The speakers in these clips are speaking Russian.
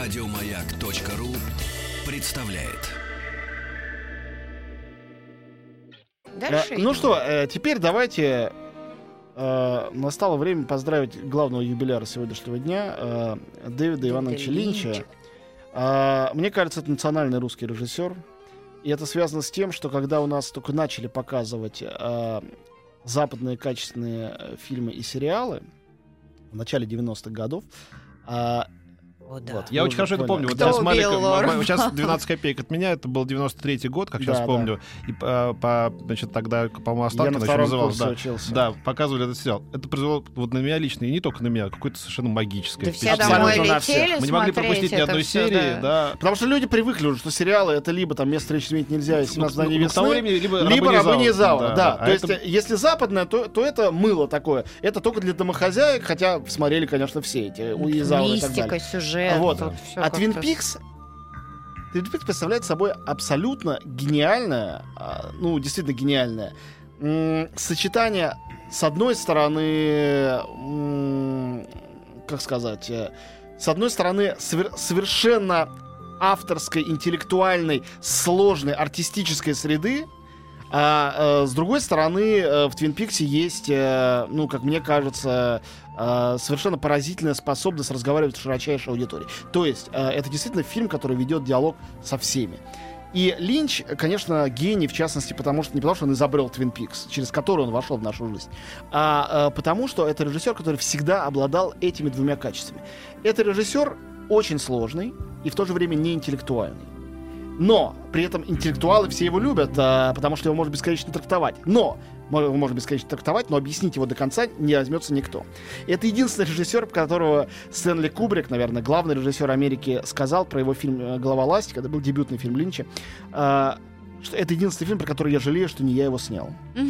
Радиомаяк.ру представляет. Дальше Э, Ну что, э, теперь давайте э, настало время поздравить главного юбиляра сегодняшнего дня э, Дэвида Ивановича Линча. Линча. А, Мне кажется, это национальный русский режиссер. И это связано с тем, что когда у нас только начали показывать э, западные качественные э, фильмы и сериалы в начале 90-х годов, а, О, да. вот, Я вы очень хорошо это помню. Вот Кто сейчас, смотри, убил как- Лору? м- сейчас 12 копеек от меня, это был 93-й год, как Да, сейчас да. помню. И по, по- значит, тогда, по-моему, Я Останкино еще называлось. Да. учился. Да, показывали этот сериал. Это произвело вот на меня лично, и не только на меня, какое-то совершенно магическое Да все домой летели Мы не могли пропустить ни одной всё, серии, да. да. Потому что люди привыкли уже, что сериалы это либо там место встречи изменить нельзя, и 17 Ну, мгновений ну, тому весны, времени либо, либо рабыни Изаура, да. да. То А есть, это- э, если западное, то, то это мыло такое. Это только для домохозяек, хотя смотрели, конечно, все эти у Изаура и так Мистика, далее. сюжет. Вот. тут всё А Пикс Твин Пикс представляет собой абсолютно гениальное, а, ну, действительно гениальное, сочетание, с одной стороны, как сказать, э, с одной стороны, совер- совершенно авторской, интеллектуальной, сложной, артистической среды, а э, с другой стороны, э, в Твин Пиксе есть, э, ну, как мне кажется, совершенно поразительная способность разговаривать с широчайшей аудиторией. То есть, это действительно фильм, который ведет диалог со всеми. И Линч, конечно, гений, в частности, потому что не потому, что он изобрел Твин Пикс, через который он вошел в нашу жизнь, а э, потому что это режиссер, который всегда обладал этими двумя качествами. Это режиссер очень сложный и в то же время не интеллектуальный. Но при этом интеллектуалы все его любят, а, потому что его можно бесконечно трактовать. Но его можно бесконечно трактовать, но объяснить его до конца не возьмется никто. И это единственный режиссер, которого Стэнли Кубрик, наверное, главный режиссер Америки, сказал про его фильм э, «Голова ластика», это был дебютный фильм Линча, а, что это единственный фильм, про который я жалею, что не я его снял.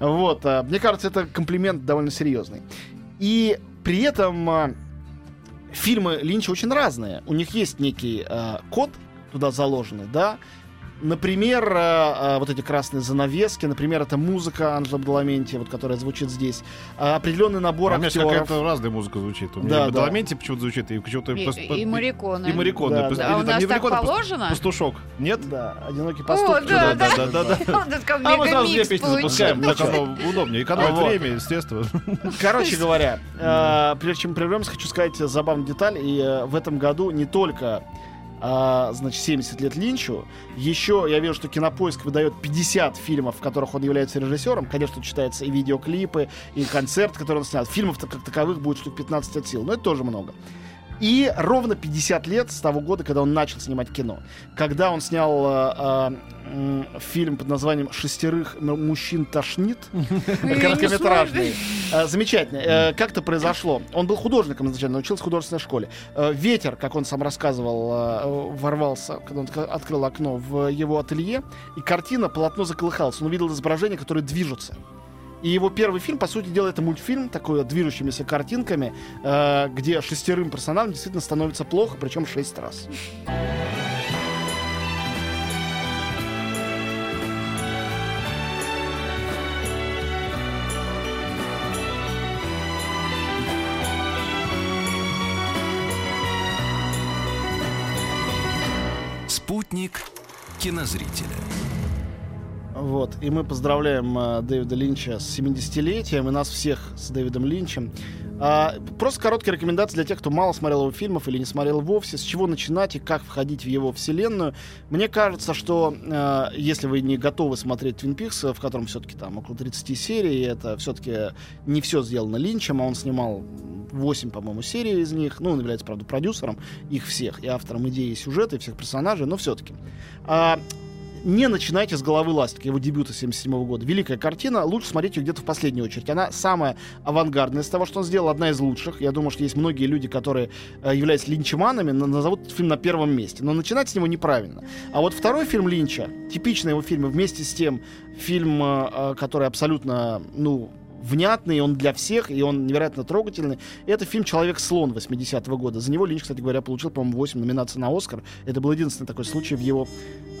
Вот, а, мне кажется, это комплимент довольно серьезный. И при этом а, фильмы Линча очень разные. У них есть некий а, код туда заложенный, да. Например, а, а, вот эти красные занавески, например, это музыка Анжела Бдаламенти, вот, которая звучит здесь. А, определенный набор А у меня актеров. какая-то разная музыка звучит. У Да, меня да. и Бадаламенти почему-то звучит, и почему-то... И, пос- и Мариконы. И Мариконы. Да, пос- да. А или у там нас не так Мариконы, пос- положено? Пастушок. Нет? Да, одинокий О, пастух. да, да, да, да, да. Это А мы сразу две песни запускаем, так оно удобнее. Экономит время, естественно. Короче говоря, э, прежде чем прервемся, хочу сказать забавную деталь. И э, в этом году не только а, значит, 70 лет Линчу. Еще я вижу, что Кинопоиск выдает 50 фильмов, в которых он является режиссером. Конечно, тут читаются и видеоклипы, и концерт, который он снял. Фильмов-то как таковых будет штук 15 от сил, но это тоже много. И ровно 50 лет с того года, когда он начал снимать кино. Когда он снял э, э, фильм под названием «Шестерых мужчин тошнит», короткометражный. Э, Замечательно. Э, Как это произошло? Он был художником изначально, учился в художественной школе. Э, Ветер, как он сам рассказывал, ворвался, когда он отк- открыл окно в его ателье, и картина, полотно заколыхалось. Он увидел изображения, которые движутся. И его первый фильм, по сути дела, это мультфильм, такой движущимися картинками, э, где шестерым персонажам действительно становится плохо, причем шесть раз. Спутник кинозрителя. Вот. И мы поздравляем э, Дэвида Линча с 70-летием и нас всех с Дэвидом Линчем. А, просто короткие рекомендации для тех, кто мало смотрел его фильмов или не смотрел вовсе, с чего начинать и как входить в его вселенную. Мне кажется, что э, если вы не готовы смотреть Твин Пикс, в котором все-таки там около 30 серий, это все-таки не все сделано Линчем, а он снимал 8, по-моему, серий из них. Ну, он является, правда, продюсером их всех и автором идеи и сюжета, и всех персонажей, но все-таки. Не начинайте с головы ластика, его дебюта 77 года. Великая картина, лучше смотреть ее где-то в последнюю очередь. Она самая авангардная из того, что он сделал, одна из лучших. Я думаю, что есть многие люди, которые э, являются линчеманами, на- назовут фильм на первом месте. Но начинать с него неправильно. А вот второй фильм Линча, типичный его фильм, вместе с тем фильм, э, э, который абсолютно, ну, внятный, он для всех, и он невероятно трогательный. Это фильм «Человек-слон» 80-го года. За него Линч, кстати говоря, получил, по-моему, 8 номинаций на «Оскар». Это был единственный такой случай в его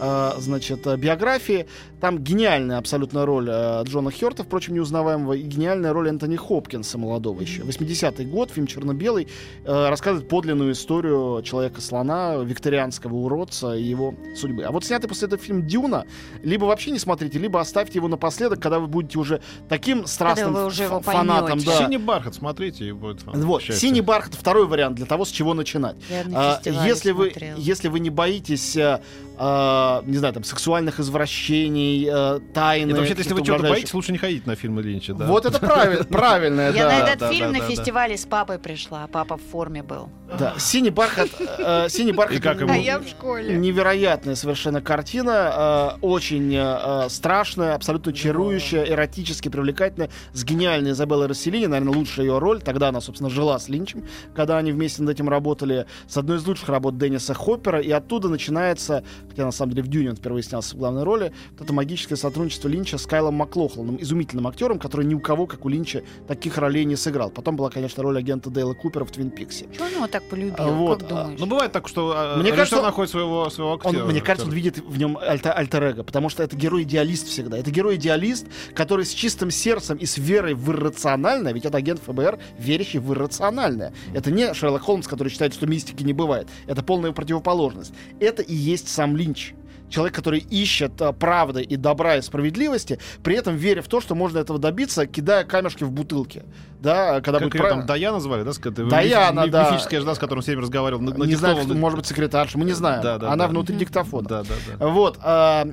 э, значит, биографии. Там гениальная абсолютно роль э, Джона Хёрта, впрочем, неузнаваемого, и гениальная роль Энтони Хопкинса, молодого еще. 80-й год, фильм черно-белый, э, рассказывает подлинную историю человека-слона, викторианского уродца и его судьбы. А вот снятый после этого фильм «Дюна» либо вообще не смотрите, либо оставьте его напоследок, когда вы будете уже таким страстным вы уже его ф- фанатом. поймете. Да. Синий бархат, смотрите, и будет вам Вот, счастье. синий бархат второй вариант для того, с чего начинать. Я на А, если вы, если вы не боитесь, э, э, не знаю, там сексуальных извращений, э, тайны, Это вообще, если вы чего-то боитесь, лучше не ходить на фильмы Линча, да. Вот это правильно, правильно, Я на этот фильм на фестивале с папой пришла. Папа в форме был. Да, синий бархат, э, синий бархат. И как ему? А я в школе. Невероятная совершенно картина, э, очень э, страшная, абсолютно чарующая, эротически привлекательная, с гениальной Изабеллой Расселини, наверное, лучшая ее роль. Тогда она, собственно, жила с Линчем, когда они вместе над этим работали, с одной из лучших работ Денниса Хоппера, и оттуда начинается, хотя на самом деле в Дюне он впервые снялся в главной роли, вот это магическое сотрудничество Линча с Кайлом Маклохланом, изумительным актером, который ни у кого, как у Линча, таких ролей не сыграл. Потом была, конечно, роль агента Дейла Купера в Твин Пиксе. Чего он его так полюбил? Вот, Как думаешь? Ну, бывает так, что а, Мне кажется, находит своего, своего Он, актера. мне кажется, он видит в нем альтер-эго, потому что это герой-идеалист всегда. Это герой-идеалист, который с чистым сердцем и с верой в иррациональное, ведь это агент ФБР, верящий в иррациональное. Это не Шерлок Холмс, который считает, что мистики не бывает. Это полная противоположность. Это и есть сам Линч. Человек, который ищет а, правды и добра и справедливости, при этом веря в то, что можно этого добиться, кидая камешки в бутылки. Да, когда Как будет ее там Даяна звали, да? с- это Даяна, миф- да. Мифическая жена, с которой он все время разговаривал. на- не знаю, может быть, секретарша, мы не знаем. Да, да, Она да. внутри диктофона. Да, да, да. Вот. а,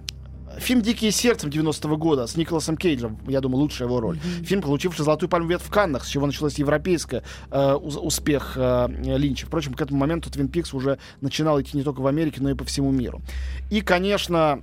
Фильм «Дикие сердцем» 90-го года с Николасом Кейджем, я думаю, лучшая его роль. Фильм, получивший «Золотую пальму ветвь» в Каннах, с чего началась европейская э, ус- успех э, Линча. Впрочем, к этому моменту «Твин Пикс» уже начинал идти не только в Америке, но и по всему миру. И, конечно,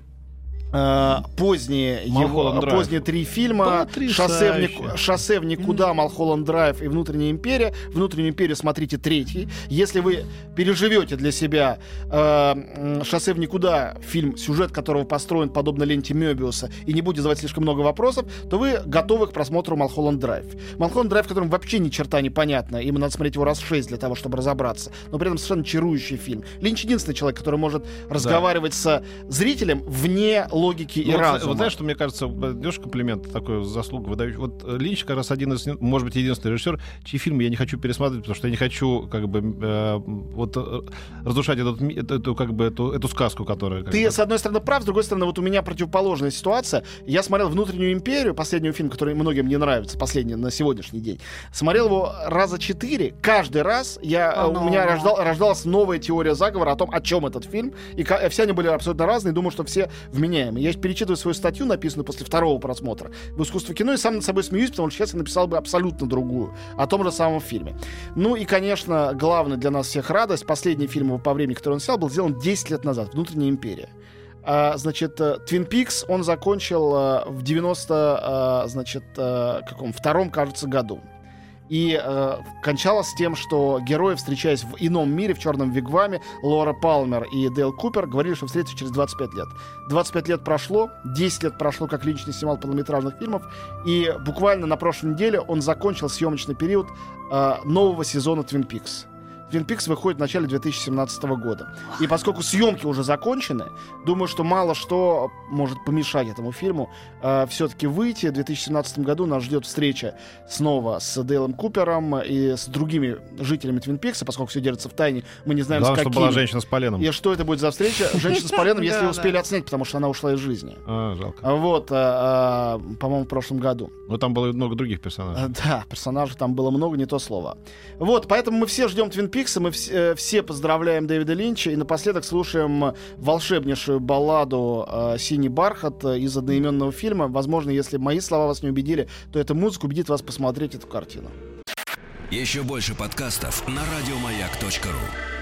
поздние, его, Драйв. поздние три фильма. «Шоссе в, ник- «Шоссе в никуда», «Малхолланд Драйв» и «Внутренняя империя». «Внутреннюю империю» смотрите третий. Если вы переживете для себя э, «Шоссе в никуда», фильм, сюжет которого построен подобно ленте Мёбиуса, и не будет задавать слишком много вопросов, то вы готовы к просмотру «Малхолланд Драйв». «Малхолланд Драйв», в котором вообще ни черта не понятно, им надо смотреть его раз в шесть для того, чтобы разобраться, но при этом совершенно чарующий фильм. Линч единственный человек, который может разговаривать со зрителем вне логики и Ну, вот, разума. вот знаешь, что мне кажется, даешь комплимент, такой заслуга выдающий. Вот э, Линч как раз один из, может быть, единственный режиссер, чьи фильмы я не хочу пересматривать, потому что я не хочу, как бы, э, вот э, разрушать этот, эту, как бы, эту, эту сказку, которая... Ты, бы- с одной стороны, прав, с другой стороны, вот у меня противоположная ситуация. Я смотрел «Внутреннюю империю», последний фильм, который многим не нравится, последний на сегодняшний день. Смотрел его раза четыре. Каждый раз я, э, у меня рождал- рождалась новая теория заговора о том, о чем этот фильм. И все они были абсолютно разные, думаю, что все вменяемые. Я перечитываю свою статью, написанную после второго просмотра в «Искусство кино», и сам над собой смеюсь, потому что сейчас я написал бы абсолютно другую, о том же самом фильме. Ну и, конечно, главный для нас всех радость. Последний фильм по времени, который он снял, был сделан 10 лет назад, «Внутренняя империя». А, значит, э, Twin Peaks он закончил э, в 90, э, значит, э, каком, втором, кажется, году. И э, кончалось тем, что герои, встречаясь в ином мире, в черном вигваме, Лора Палмер и Дейл Купер говорили, что встретятся через 25 лет. 25 лет прошло, 10 лет прошло, как Линч не снимал полнометражных фильмов, и буквально на прошлой неделе он закончил съемочный период э, нового сезона Twin Peaks. Twin Peaks выходит в начале 2017 года. И поскольку съемки уже закончены, думаю, что мало что может помешать этому фильму э, все-таки выйти. В 2017 году нас ждет встреча снова с Дейлом Купером и с другими жителями Твин Пикса, поскольку все держится в тайне, мы не знаем, Главное, с чтобы какими. была женщина с поленом. И что это будет за встреча? Женщина с поленом, если успели отснять, потому что она ушла из жизни. А, жалко. А Вот, а, а, по-моему, в прошлом году. Но там было много других персонажей. Да, персонажей там было много, не то слово. Вот, поэтому мы все ждем Твин Пикса, мы вс- э, все поздравляем Дэвида Линча и напоследок слушаем волшебнейшую балладу э, «Синий бархат» э, из одноименного фильма. Возможно, если мои слова вас не убедили, то эта музыка убедит вас посмотреть эту картину. Еще больше подкастов на радиомаяк.ру.